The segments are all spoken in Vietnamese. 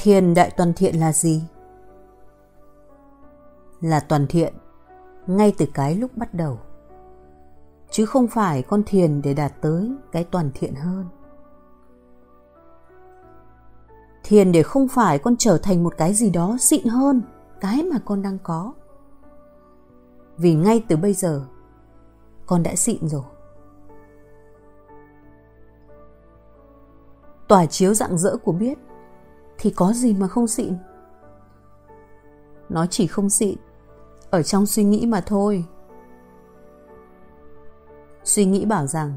Thiền đại toàn thiện là gì? Là toàn thiện, ngay từ cái lúc bắt đầu. Chứ không phải con thiền để đạt tới cái toàn thiện hơn. Thiền để không phải con trở thành một cái gì đó xịn hơn, cái mà con đang có. Vì ngay từ bây giờ, con đã xịn rồi. Tỏa chiếu dạng dỡ của biết thì có gì mà không xịn? Nó chỉ không xịn, ở trong suy nghĩ mà thôi. Suy nghĩ bảo rằng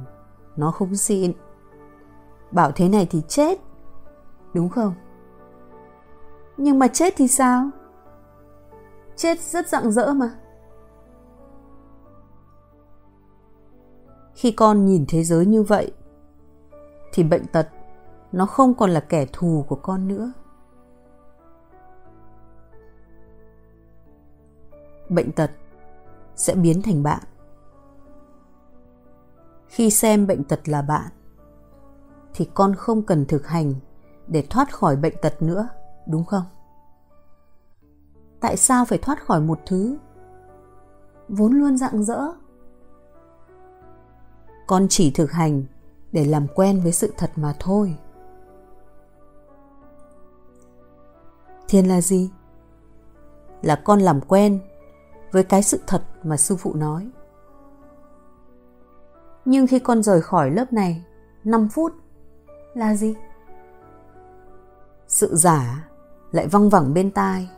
nó không xịn. Bảo thế này thì chết, đúng không? Nhưng mà chết thì sao? Chết rất rạng rỡ mà. Khi con nhìn thế giới như vậy, thì bệnh tật nó không còn là kẻ thù của con nữa. Bệnh tật sẽ biến thành bạn. Khi xem bệnh tật là bạn, thì con không cần thực hành để thoát khỏi bệnh tật nữa, đúng không? Tại sao phải thoát khỏi một thứ vốn luôn rạng rỡ? Con chỉ thực hành để làm quen với sự thật mà thôi. Thiên là gì? Là con làm quen với cái sự thật mà sư phụ nói. Nhưng khi con rời khỏi lớp này 5 phút, là gì? Sự giả lại văng vẳng bên tai.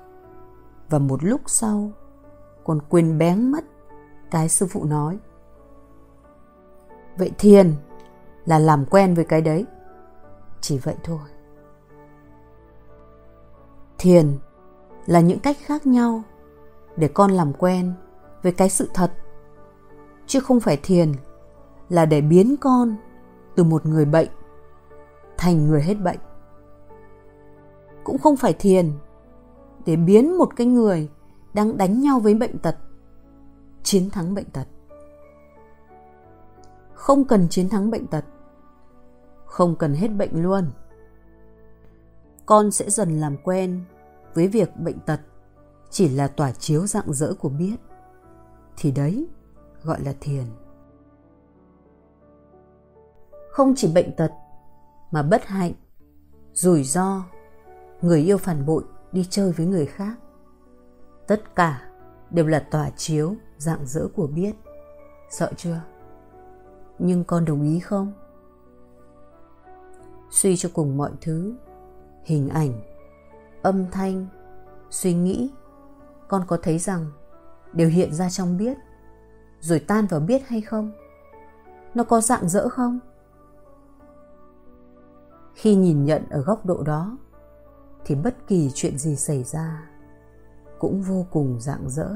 Và một lúc sau, con quên bén mất cái sư phụ nói. Vậy thiền là làm quen với cái đấy. Chỉ vậy thôi thiền là những cách khác nhau để con làm quen với cái sự thật. Chứ không phải thiền là để biến con từ một người bệnh thành người hết bệnh. Cũng không phải thiền để biến một cái người đang đánh nhau với bệnh tật chiến thắng bệnh tật. Không cần chiến thắng bệnh tật, không cần hết bệnh luôn. Con sẽ dần làm quen với việc bệnh tật, chỉ là tỏa chiếu dạng dỡ của biết, thì đấy gọi là thiền. Không chỉ bệnh tật mà bất hạnh, rủi ro, người yêu phản bội, đi chơi với người khác, tất cả đều là tỏa chiếu dạng dỡ của biết. Sợ chưa? Nhưng con đồng ý không? Suy cho cùng mọi thứ, hình ảnh âm thanh, suy nghĩ. Con có thấy rằng đều hiện ra trong biết, rồi tan vào biết hay không? Nó có dạng dỡ không? Khi nhìn nhận ở góc độ đó, thì bất kỳ chuyện gì xảy ra cũng vô cùng dạng dỡ